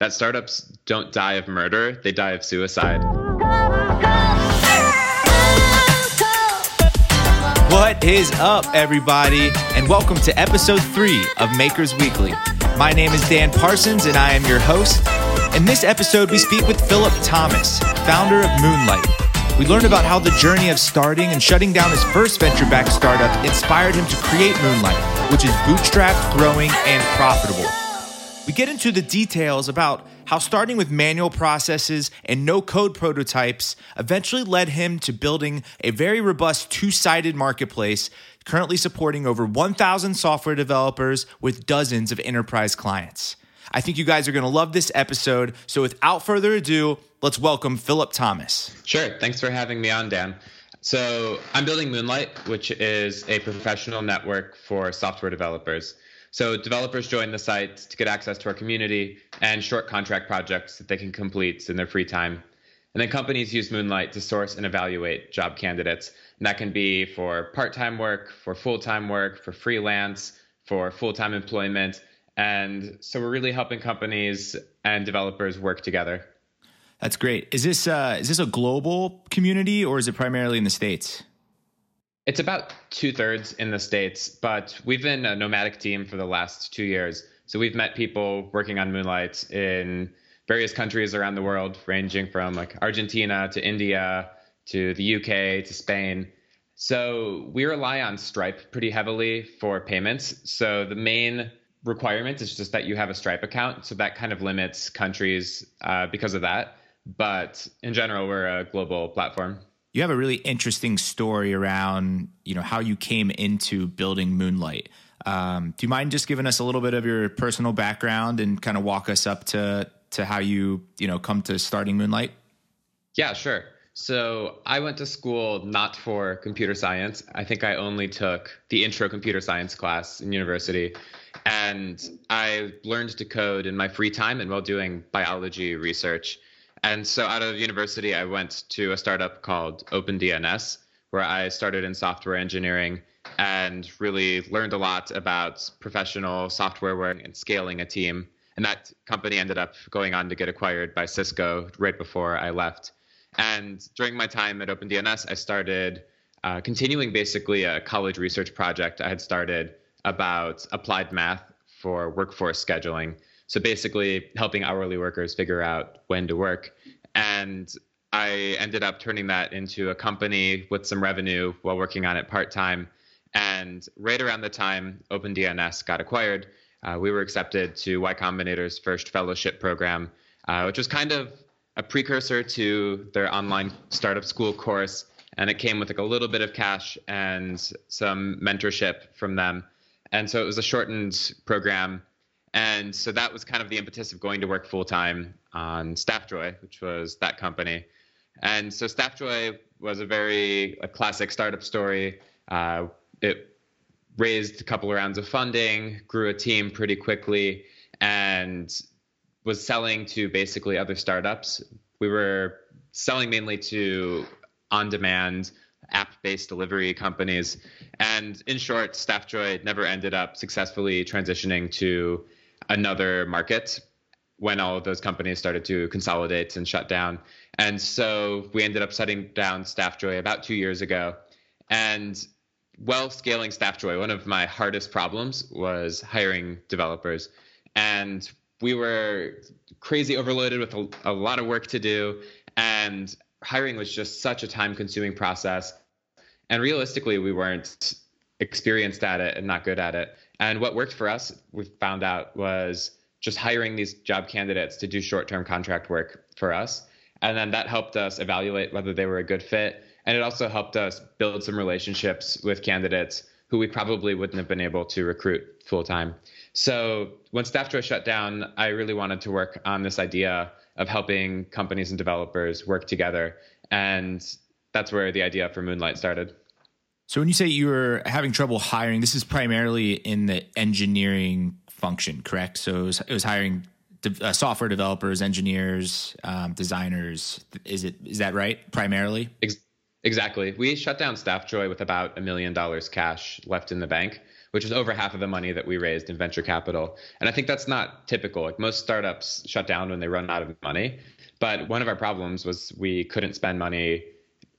that startups don't die of murder, they die of suicide. What is up, everybody, and welcome to episode three of Makers Weekly. My name is Dan Parsons, and I am your host. In this episode, we speak with Philip Thomas, founder of Moonlight. We learn about how the journey of starting and shutting down his first venture backed startup inspired him to create Moonlight, which is bootstrapped, growing, and profitable. We get into the details about how starting with manual processes and no code prototypes eventually led him to building a very robust two sided marketplace, currently supporting over 1,000 software developers with dozens of enterprise clients. I think you guys are going to love this episode. So without further ado, let's welcome Philip Thomas. Sure. Thanks for having me on, Dan. So I'm building Moonlight, which is a professional network for software developers. So developers join the site to get access to our community and short contract projects that they can complete in their free time. And then companies use Moonlight to source and evaluate job candidates. And that can be for part time work, for full time work, for freelance, for full time employment, and so we're really helping companies and developers work together. That's great. Is this uh, is this a global community or is it primarily in the states? It's about two thirds in the states, but we've been a nomadic team for the last two years. So we've met people working on Moonlight in various countries around the world, ranging from like Argentina to India to the UK to Spain. So we rely on Stripe pretty heavily for payments. So the main requirement is just that you have a Stripe account. So that kind of limits countries uh, because of that. But in general, we're a global platform. You have a really interesting story around you know how you came into building Moonlight. Um, do you mind just giving us a little bit of your personal background and kind of walk us up to to how you you know come to starting Moonlight? Yeah, sure. So I went to school not for computer science. I think I only took the intro computer science class in university. And I learned to code in my free time and while doing biology research. And so out of university, I went to a startup called OpenDNS, where I started in software engineering and really learned a lot about professional software work and scaling a team. And that company ended up going on to get acquired by Cisco right before I left. And during my time at OpenDNS, I started uh, continuing basically a college research project I had started about applied math for workforce scheduling. So basically, helping hourly workers figure out when to work. And I ended up turning that into a company with some revenue while working on it part time. And right around the time OpenDNS got acquired, uh, we were accepted to Y Combinator's first fellowship program, uh, which was kind of a precursor to their online startup school course. And it came with like a little bit of cash and some mentorship from them. And so it was a shortened program. And so that was kind of the impetus of going to work full time on Staffjoy, which was that company. And so Staffjoy was a very a classic startup story. Uh, it raised a couple of rounds of funding, grew a team pretty quickly, and was selling to basically other startups. We were selling mainly to on demand app-based delivery companies. And in short, Staffjoy never ended up successfully transitioning to another market when all of those companies started to consolidate and shut down. And so we ended up shutting down Staffjoy about two years ago. And while scaling Staffjoy, one of my hardest problems was hiring developers. And we were crazy overloaded with a, a lot of work to do. And hiring was just such a time consuming process. And realistically, we weren't experienced at it and not good at it. And what worked for us, we found out, was just hiring these job candidates to do short term contract work for us. And then that helped us evaluate whether they were a good fit. And it also helped us build some relationships with candidates who we probably wouldn't have been able to recruit full time. So when Staffjoy shut down, I really wanted to work on this idea of helping companies and developers work together. And that's where the idea for Moonlight started. So when you say you were having trouble hiring, this is primarily in the engineering function, correct? So it was, it was hiring de- uh, software developers, engineers, um, designers. Is it is that right? Primarily. Ex- exactly. We shut down Staffjoy with about a million dollars cash left in the bank, which was over half of the money that we raised in venture capital. And I think that's not typical. Like most startups shut down when they run out of money. But one of our problems was we couldn't spend money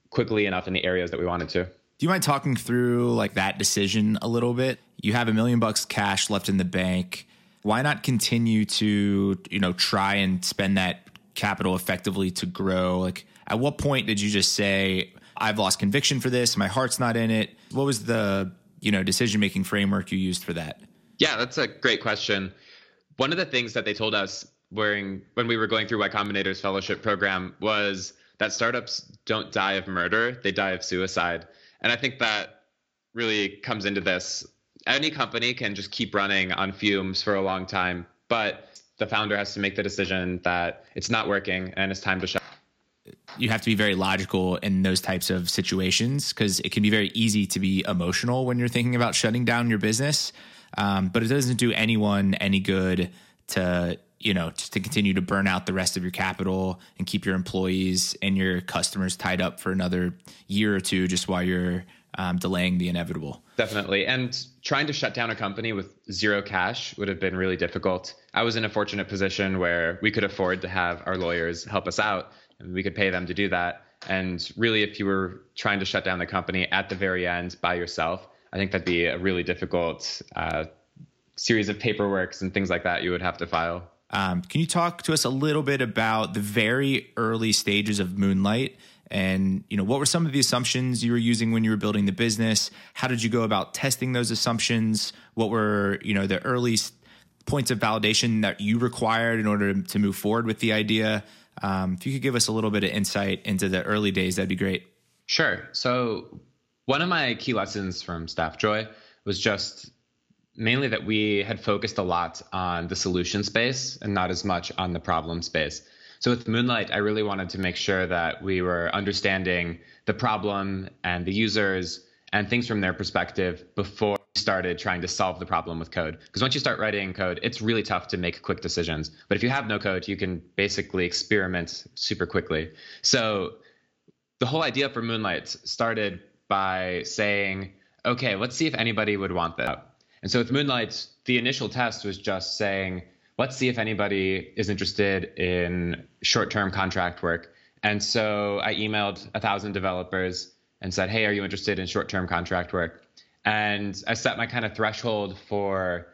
quickly enough in the areas that we wanted to. Do you mind talking through like that decision a little bit? You have a million bucks cash left in the bank. Why not continue to, you know, try and spend that capital effectively to grow? Like at what point did you just say, I've lost conviction for this, my heart's not in it? What was the, you know, decision making framework you used for that? Yeah, that's a great question. One of the things that they told us when when we were going through Y Combinator's fellowship program was that startups don't die of murder, they die of suicide. And I think that really comes into this. Any company can just keep running on fumes for a long time, but the founder has to make the decision that it's not working and it's time to shut. You have to be very logical in those types of situations because it can be very easy to be emotional when you're thinking about shutting down your business. Um, but it doesn't do anyone any good to you know, just to continue to burn out the rest of your capital and keep your employees and your customers tied up for another year or two just while you're um, delaying the inevitable. Definitely. And trying to shut down a company with zero cash would have been really difficult. I was in a fortunate position where we could afford to have our lawyers help us out and we could pay them to do that. And really, if you were trying to shut down the company at the very end by yourself, I think that'd be a really difficult uh, series of paperworks and things like that you would have to file. Um, can you talk to us a little bit about the very early stages of Moonlight? And you know, what were some of the assumptions you were using when you were building the business? How did you go about testing those assumptions? What were you know the early points of validation that you required in order to move forward with the idea? Um, if you could give us a little bit of insight into the early days, that'd be great. Sure. So, one of my key lessons from Staffjoy was just mainly that we had focused a lot on the solution space and not as much on the problem space. So with Moonlight, I really wanted to make sure that we were understanding the problem and the users and things from their perspective before we started trying to solve the problem with code. Because once you start writing code, it's really tough to make quick decisions. But if you have no code, you can basically experiment super quickly. So the whole idea for Moonlight started by saying, okay, let's see if anybody would want that. And so with Moonlight, the initial test was just saying, let's see if anybody is interested in short term contract work. And so I emailed a thousand developers and said, hey, are you interested in short term contract work? And I set my kind of threshold for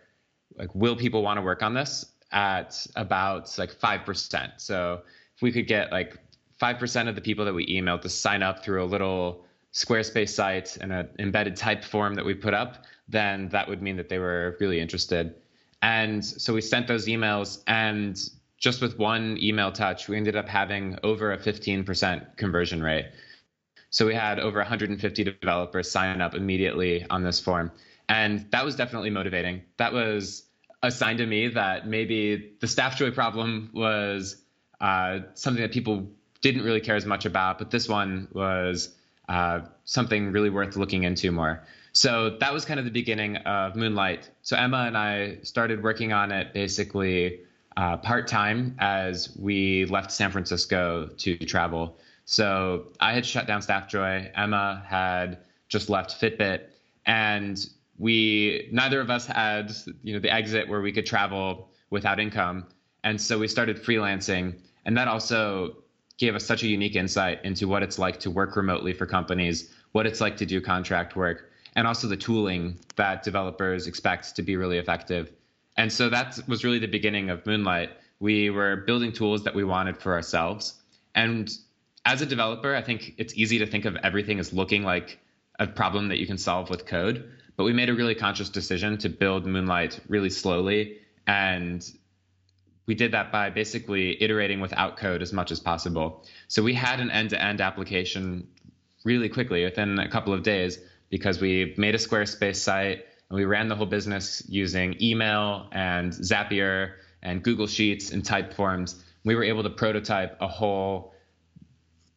like, will people want to work on this at about like 5%. So if we could get like 5% of the people that we emailed to sign up through a little Squarespace site and an embedded Typeform that we put up, then that would mean that they were really interested. And so we sent those emails, and just with one email touch, we ended up having over a 15% conversion rate. So we had over 150 developers sign up immediately on this form. And that was definitely motivating. That was a sign to me that maybe the Staffjoy problem was uh, something that people didn't really care as much about, but this one was uh, something really worth looking into more. So that was kind of the beginning of Moonlight. So Emma and I started working on it basically uh, part time as we left San Francisco to travel. So I had shut down Staffjoy. Emma had just left Fitbit, and we neither of us had you know the exit where we could travel without income, and so we started freelancing, and that also gave us such a unique insight into what it's like to work remotely for companies, what it's like to do contract work, and also the tooling that developers expect to be really effective. And so that was really the beginning of Moonlight. We were building tools that we wanted for ourselves. And as a developer, I think it's easy to think of everything as looking like a problem that you can solve with code. But we made a really conscious decision to build Moonlight really slowly. And we did that by basically iterating without code as much as possible. So we had an end to end application really quickly within a couple of days because we made a Squarespace site and we ran the whole business using email and Zapier and Google Sheets and Typeforms. We were able to prototype a whole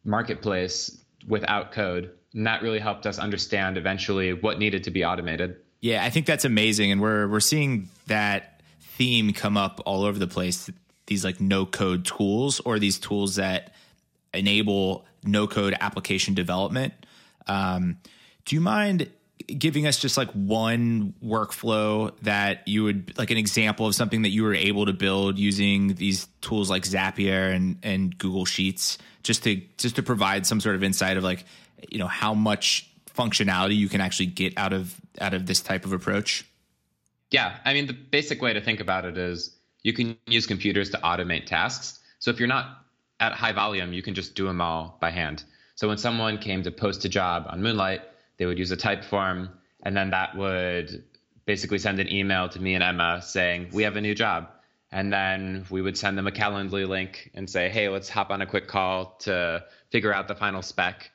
marketplace without code. And that really helped us understand eventually what needed to be automated. Yeah, I think that's amazing. And we're we're seeing that theme come up all over the place. These like no code tools or these tools that enable no code application development. Um, do you mind giving us just like one workflow that you would like an example of something that you were able to build using these tools like Zapier and and Google Sheets just to just to provide some sort of insight of like you know how much functionality you can actually get out of out of this type of approach? Yeah, I mean the basic way to think about it is you can use computers to automate tasks. So if you're not at high volume, you can just do them all by hand. So when someone came to post a job on Moonlight, they would use a Typeform, and then that would basically send an email to me and Emma saying, We have a new job. And then we would send them a Calendly link and say, Hey, let's hop on a quick call to figure out the final spec.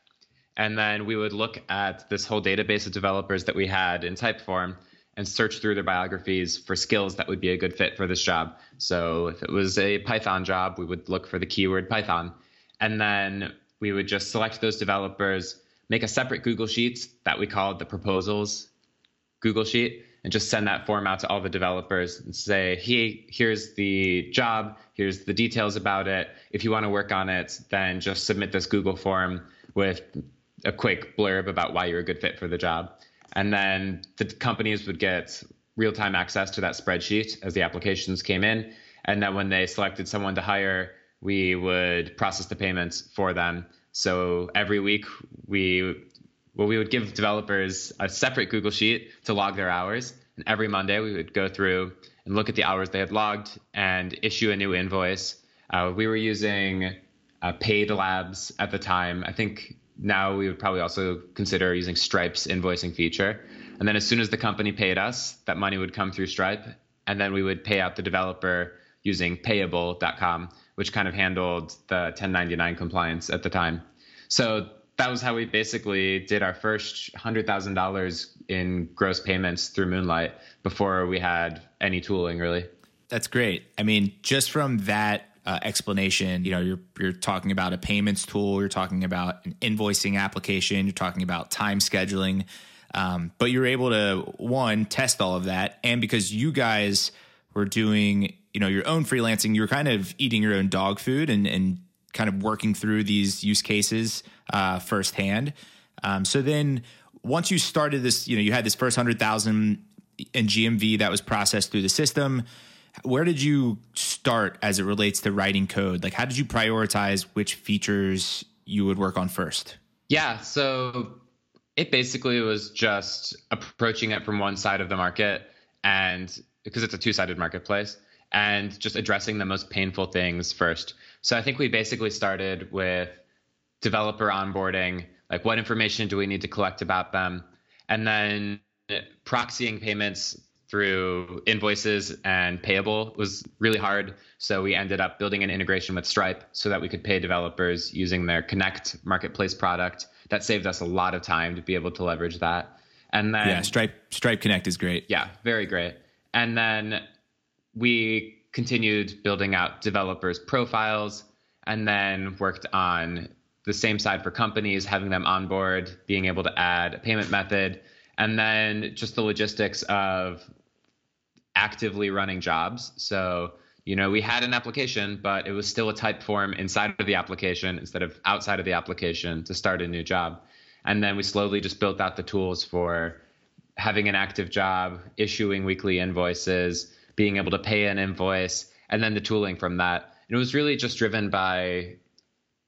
And then we would look at this whole database of developers that we had in Typeform and search through their biographies for skills that would be a good fit for this job. So if it was a Python job, we would look for the keyword Python. And then we would just select those developers, make a separate Google Sheets that we called the proposals Google Sheet, and just send that form out to all the developers and say, hey, here's the job, here's the details about it. If you want to work on it, then just submit this Google form with a quick blurb about why you're a good fit for the job. And then the companies would get real time access to that spreadsheet as the applications came in. And then when they selected someone to hire, we would process the payments for them. So every week we well, we would give developers a separate Google Sheet to log their hours. And every Monday we would go through and look at the hours they had logged and issue a new invoice. Uh, we were using uh, Paid Labs at the time. I think now we would probably also consider using Stripe's invoicing feature. And then as soon as the company paid us, that money would come through Stripe. And then we would pay out the developer using payable.com, which kind of handled the 1099 compliance at the time. So that was how we basically did our first $100,000 in gross payments through Moonlight before we had any tooling really. That's great. I mean, just from that uh, explanation. You know, you're you're talking about a payments tool, you're talking about an invoicing application, you're talking about time scheduling, um, but you're able to one test all of that, and because you guys were doing you know your own freelancing, you're kind of eating your own dog food and and kind of working through these use cases uh, firsthand. Um, so then once you started this, you know, you had this first hundred thousand in GMV that was processed through the system where did you start as it relates to writing code? Like, how did you prioritize which features you would work on first? Yeah, so it basically was just approaching it from one side of the market and because it's a two-sided marketplace and just addressing the most painful things first. So I think we basically started with developer onboarding, like what information do we need to collect about them, and then proxying payments through invoices and payable was really hard. So we ended up building an integration with Stripe so that we could pay developers using their Connect marketplace product. That saved us a lot of time to be able to leverage that. And then Yeah, Stripe Stripe Connect is great. Yeah, very great. And then we continued building out developers profiles and then worked on the same side for companies, having them on board, being able to add a payment method, and then just the logistics of actively running jobs. So, you know, we had an application, but it was still a Typeform inside of the application instead of outside of the application to start a new job. And then we slowly just built out the tools for having an active job, issuing weekly invoices, being able to pay an invoice, and then the tooling from that. And it was really just driven by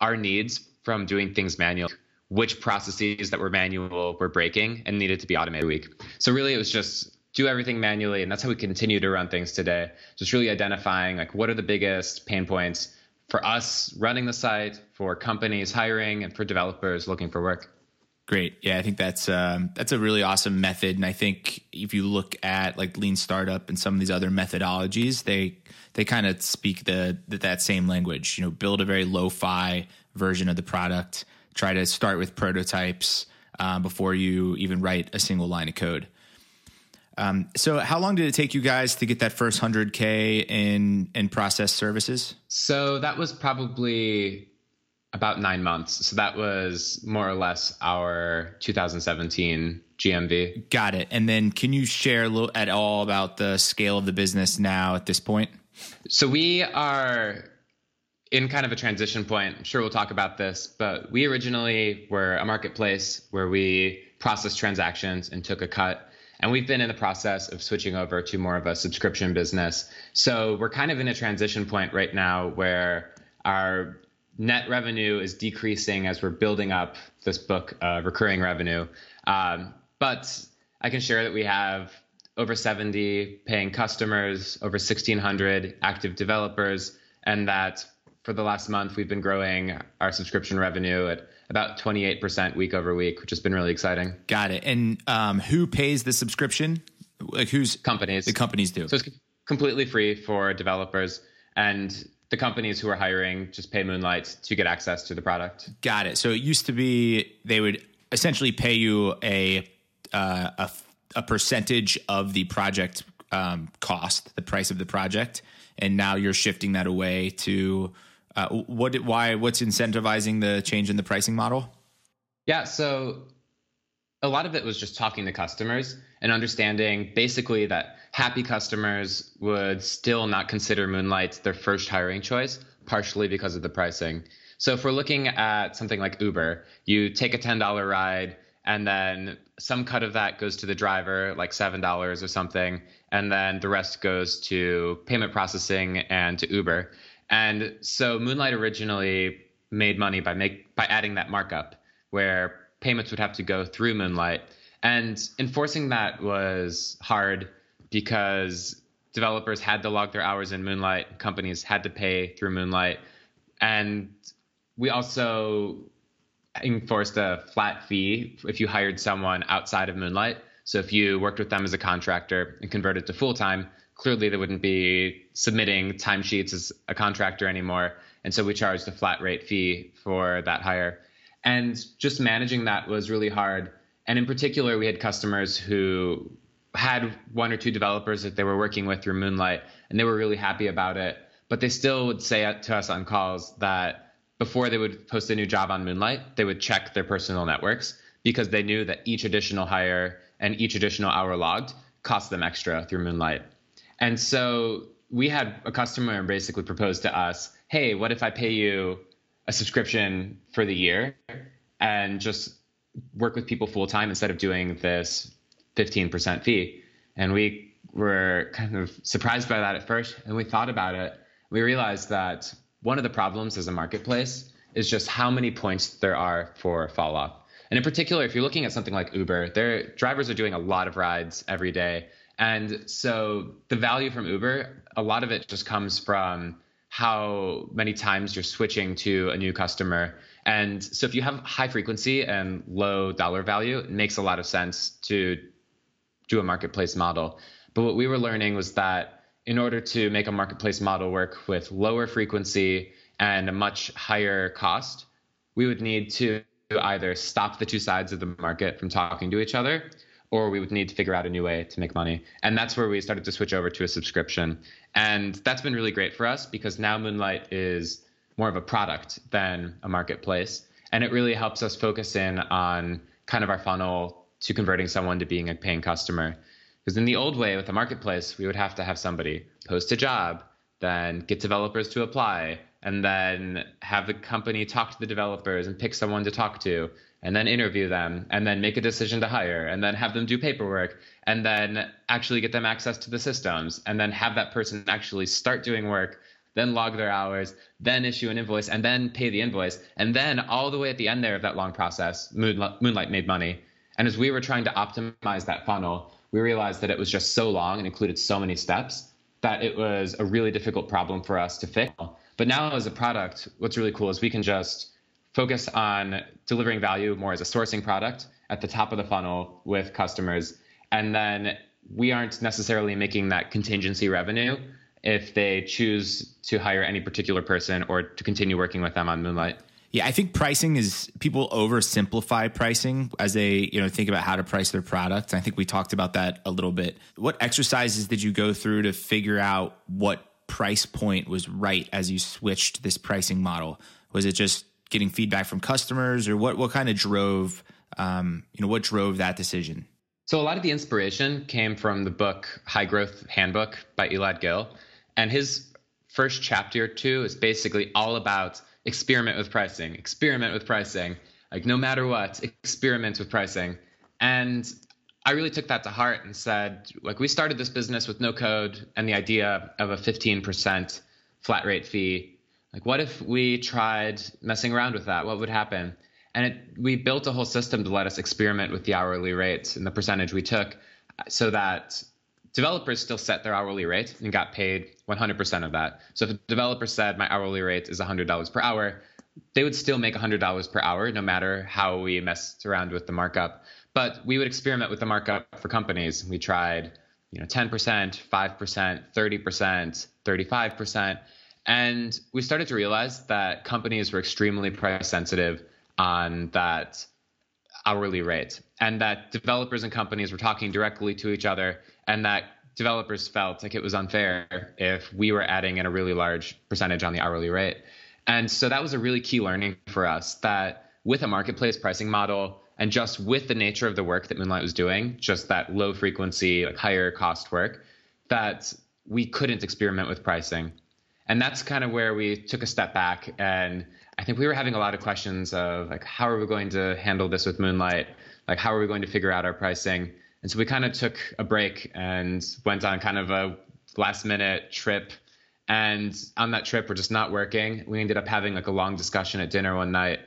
our needs from doing things manually which processes that were manual were breaking and needed to be automated week. So really it was just do everything manually and that's how we continue to run things today. Just really identifying like what are the biggest pain points for us running the site for companies hiring and for developers looking for work. Great. Yeah i think that's um, that's a really awesome method and i think if you look at like lean startup and some of these other methodologies they they kind of speak the, the that same language. You know build a very lo-fi version of the product try to start with prototypes um, before you even write a single line of code um, so, how long did it take you guys to get that first hundred k in in process services? So that was probably about nine months. So that was more or less our 2017 GMV. Got it. And then, can you share a little at all about the scale of the business now at this point? So we are in kind of a transition point. I'm sure we'll talk about this, but we originally were a marketplace where we processed transactions and took a cut. And we've been in the process of switching over to more of a subscription business. So we're kind of in a transition point right now where our net revenue is decreasing as we're building up this book of recurring revenue. Um, but I can share that we have over 70 paying customers, over 1,600 active developers, and that for the last month we've been growing our subscription revenue at about 28% week over week, which has been really exciting. Got it. And um, who pays the subscription? Like who's companies? The companies do. So it's completely free for developers, and the companies who are hiring just pay Moonlight to get access to the product. Got it. So it used to be they would essentially pay you a uh, a, a percentage of the project um, cost, the price of the project, and now you're shifting that away to uh, what? Why? What's incentivizing the change in the pricing model? Yeah, so a lot of it was just talking to customers and understanding basically that happy customers would still not consider Moonlight their first hiring choice, partially because of the pricing. So if we're looking at something like Uber, you take a $10 ride and then some cut of that goes to the driver, like $7 or something, and then the rest goes to payment processing and to Uber. And so Moonlight originally made money by make by adding that markup where payments would have to go through Moonlight. And enforcing that was hard because developers had to log their hours in Moonlight, companies had to pay through Moonlight. And we also enforced a flat fee if you hired someone outside of Moonlight. So if you worked with them as a contractor and converted to full time, clearly they wouldn't be submitting timesheets as a contractor anymore. And so we charged a flat rate fee for that hire. And just managing that was really hard. And in particular, we had customers who had one or two developers that they were working with through Moonlight, and they were really happy about it. But they still would say to us on calls that before they would post a new job on Moonlight, they would check their personal networks because they knew that each additional hire and each additional hour logged cost them extra through Moonlight. And so we had a customer basically propose to us, hey, what if I pay you a subscription for the year and just work with people full time instead of doing this 15% fee? And we were kind of surprised by that at first. And we thought about it. We realized that one of the problems as a marketplace is just how many points there are for fall off. And in particular, if you're looking at something like Uber, their drivers are doing a lot of rides every day. And so the value from Uber, a lot of it just comes from how many times you're switching to a new customer. And so if you have high frequency and low dollar value, it makes a lot of sense to do a marketplace model. But what we were learning was that in order to make a marketplace model work with lower frequency and a much higher cost, we would need to either stop the two sides of the market from talking to each other or we would need to figure out a new way to make money. And that's where we started to switch over to a subscription. And that's been really great for us because now Moonlight is more of a product than a marketplace. And it really helps us focus in on kind of our funnel to converting someone to being a paying customer. Because in the old way with a marketplace, we would have to have somebody post a job, then get developers to apply, and then have the company talk to the developers and pick someone to talk to and then interview them and then make a decision to hire and then have them do paperwork and then actually get them access to the systems and then have that person actually start doing work then log their hours then issue an invoice and then pay the invoice and then all the way at the end there of that long process moonlight made money. And as we were trying to optimize that funnel we realized that it was just so long and included so many steps that it was a really difficult problem for us to fix but now as a product what's really cool is we can just focus on delivering value more as a sourcing product at the top of the funnel with customers. And then we aren't necessarily making that contingency revenue if they choose to hire any particular person or to continue working with them on Moonlight. Yeah, I think pricing is people oversimplify pricing as they, you know, think about how to price their product. I think we talked about that a little bit. What exercises did you go through to figure out what price point was right as you switched this pricing model? Was it just getting feedback from customers, or what what kind of drove um, you know what drove that decision? So a lot of the inspiration came from the book High Growth Handbook by Elad Gil, and his first chapter or two is basically all about experiment with pricing, experiment with pricing, like no matter what, experiment with pricing. And I really took that to heart and said, like, we started this business with no code and the idea of a 15% flat rate fee. Like, what if we tried messing around with that? What would happen? And it, we built a whole system to let us experiment with the hourly rates and the percentage we took so that developers still set their hourly rate and got paid 100% of that. So if a developer said my hourly rate is $100 per hour, they would still make $100 per hour no matter how we messed around with the markup. But we would experiment with the markup for companies. We tried, you know, 10%, 5%, 30%, 35%. And we started to realize that companies were extremely price sensitive on that hourly rate and that developers and companies were talking directly to each other and that developers felt like it was unfair if we were adding in a really large percentage on the hourly rate. And so that was a really key learning for us that with a marketplace pricing model and just with the nature of the work that Moonlight was doing, just that low frequency, like higher cost work, that we couldn't experiment with pricing. And that's kind of where we took a step back and I think we were having a lot of questions of like how are we going to handle this with Moonlight? Like how are we going to figure out our pricing? And so we kind of took a break and went on kind of a last minute trip. And on that trip, we're just not working. We ended up having like a long discussion at dinner one night.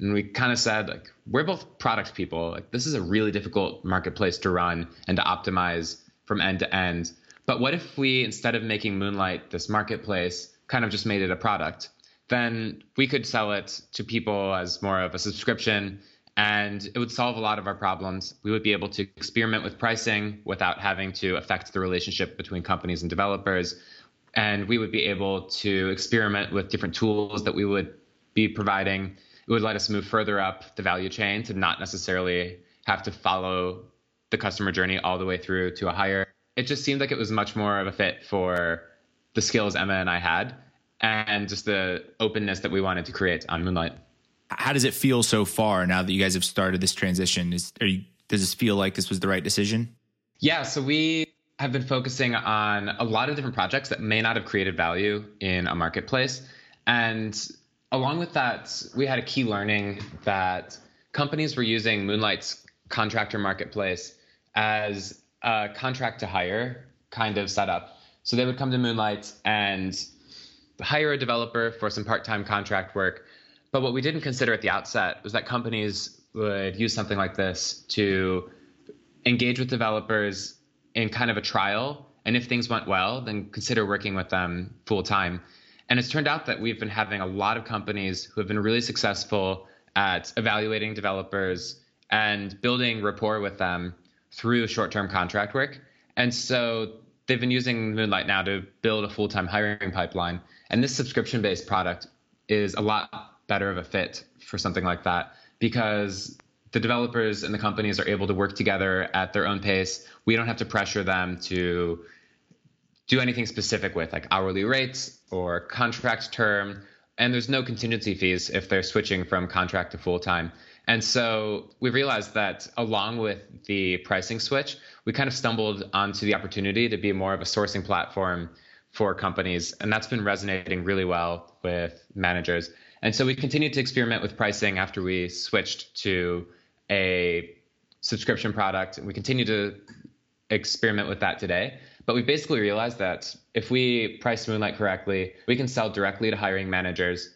And we kind of said, like, we're both product people. Like, this is a really difficult marketplace to run and to optimize from end to end. But what if we, instead of making Moonlight this marketplace, kind of just made it a product? Then we could sell it to people as more of a subscription and it would solve a lot of our problems. We would be able to experiment with pricing without having to affect the relationship between companies and developers. And we would be able to experiment with different tools that we would be providing. It would let us move further up the value chain to not necessarily have to follow the customer journey all the way through to a hire. It just seemed like it was much more of a fit for the skills Emma and I had and just the openness that we wanted to create on Moonlight how does it feel so far now that you guys have started this transition? Is are you does this feel like this was the right decision? Yeah, so we have been focusing on a lot of different projects that may not have created value in a marketplace. And along with that, we had a key learning that companies were using Moonlight's contractor marketplace as a contract to hire kind of setup. So they would come to Moonlight and hire a developer for some part time contract work but what we didn't consider at the outset was that companies would use something like this to engage with developers in kind of a trial. And if things went well, then consider working with them full time. And it's turned out that we've been having a lot of companies who have been really successful at evaluating developers and building rapport with them through short term contract work. And so they've been using Moonlight now to build a full time hiring pipeline. And this subscription based product is a lot better of a fit for something like that because the developers and the companies are able to work together at their own pace. We don't have to pressure them to do anything specific with like hourly rates or contract term. And there's no contingency fees if they're switching from contract to full time. And so we realized that along with the pricing switch, we kind of stumbled onto the opportunity to be more of a sourcing platform for companies. And that's been resonating really well with managers. And so we continued to experiment with pricing after we switched to a subscription product. We continue to experiment with that today. But we basically realized that if we price Moonlight correctly, we can sell directly to hiring managers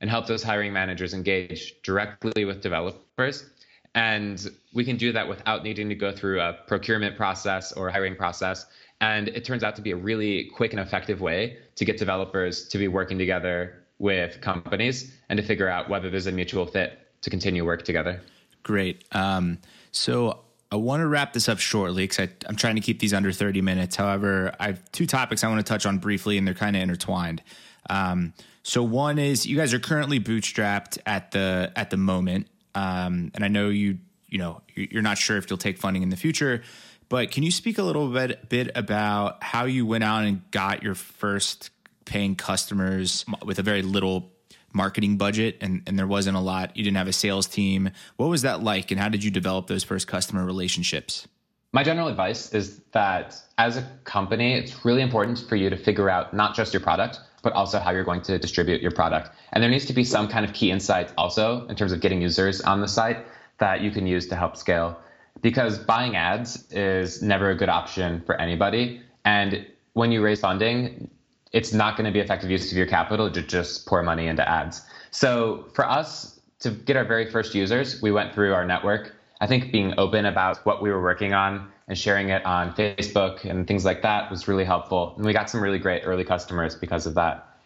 and help those hiring managers engage directly with developers. And we can do that without needing to go through a procurement process or hiring process. And it turns out to be a really quick and effective way to get developers to be working together with companies and to figure out whether there's a mutual fit to continue work together. Great. Um, so I want to wrap this up shortly because I'm trying to keep these under 30 minutes. However, I have two topics I want to touch on briefly, and they're kind of intertwined. Um, so one is you guys are currently bootstrapped at the at the moment, um, and I know you you know you're not sure if you'll take funding in the future. But can you speak a little bit bit about how you went out and got your first paying customers with a very little marketing budget and, and there wasn't a lot. You didn't have a sales team. What was that like and how did you develop those first customer relationships? My general advice is that as a company it's really important for you to figure out not just your product but also how you're going to distribute your product. And there needs to be some kind of key insight also in terms of getting users on the site that you can use to help scale. Because buying ads is never a good option for anybody. And when you raise funding, it's not going to be effective use of your capital to just pour money into ads. So for us to get our very first users, we went through our network. I think being open about what we were working on and sharing it on Facebook and things like that was really helpful. And we got some really great early customers because of that.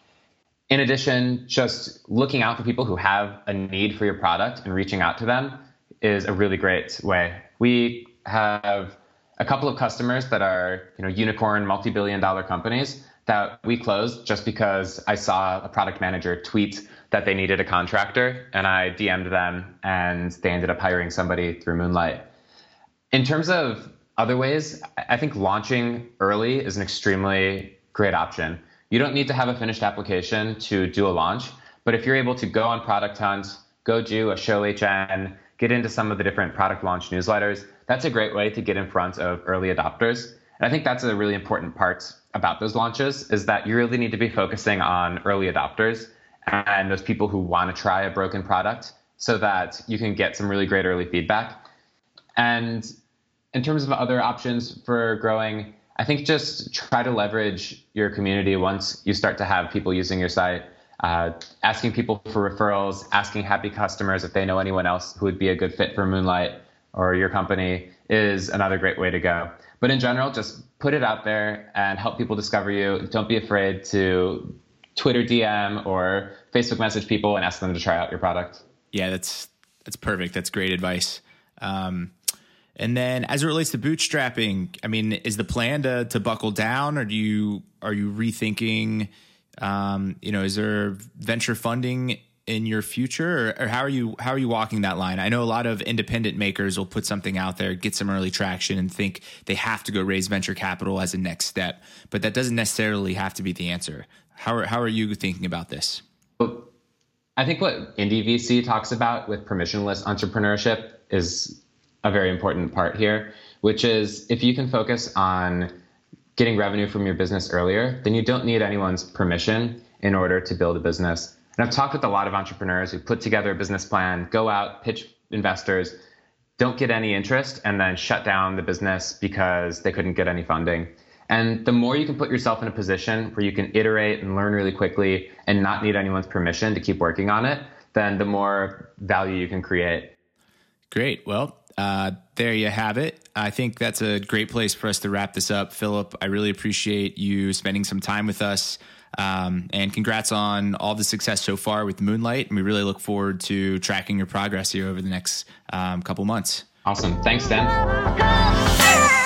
In addition, just looking out for people who have a need for your product and reaching out to them is a really great way. We have a couple of customers that are, you know, unicorn multi-billion dollar companies that we closed just because I saw a product manager tweet that they needed a contractor and I DM'd them and they ended up hiring somebody through Moonlight. In terms of other ways, I think launching early is an extremely great option. You don't need to have a finished application to do a launch, but if you're able to go on Product Hunt, go do a show HN, get into some of the different product launch newsletters, that's a great way to get in front of early adopters. And I think that's a really important part about those launches is that you really need to be focusing on early adopters and those people who want to try a broken product so that you can get some really great early feedback. And in terms of other options for growing, I think just try to leverage your community once you start to have people using your site. Uh, asking people for referrals, asking happy customers if they know anyone else who would be a good fit for Moonlight or your company is another great way to go. But in general, just put it out there and help people discover you. Don't be afraid to Twitter DM or Facebook message people and ask them to try out your product. Yeah, that's that's perfect. That's great advice. Um, and then as it relates to bootstrapping, I mean, is the plan to to buckle down, or do you are you rethinking? Um, you know, is there venture funding in your future, or, or, how are you how are you walking that line? I know a lot of independent makers will put something out there, get some early traction, and think they have to go raise venture capital as a next step, but that doesn't necessarily have to be the answer. How are, how are you thinking about this? I think what Indie VC talks about with permissionless entrepreneurship is a very important part here, which is if you can focus on getting revenue from your business earlier, then you don't need anyone's permission in order to build a business. And I've talked with a lot of entrepreneurs who put together a business plan, go out, pitch investors, don't get any interest, and then shut down the business because they couldn't get any funding. And the more you can put yourself in a position where you can iterate and learn really quickly and not need anyone's permission to keep working on it, then the more value you can create. Great. Well, uh, there you have it. I think that's a great place for us to wrap this up. Philip, I really appreciate you spending some time with us. Um, and congrats on all the success so far with Moonlight. And we really look forward to tracking your progress here over the next um, couple months. Awesome. Thanks, Dan.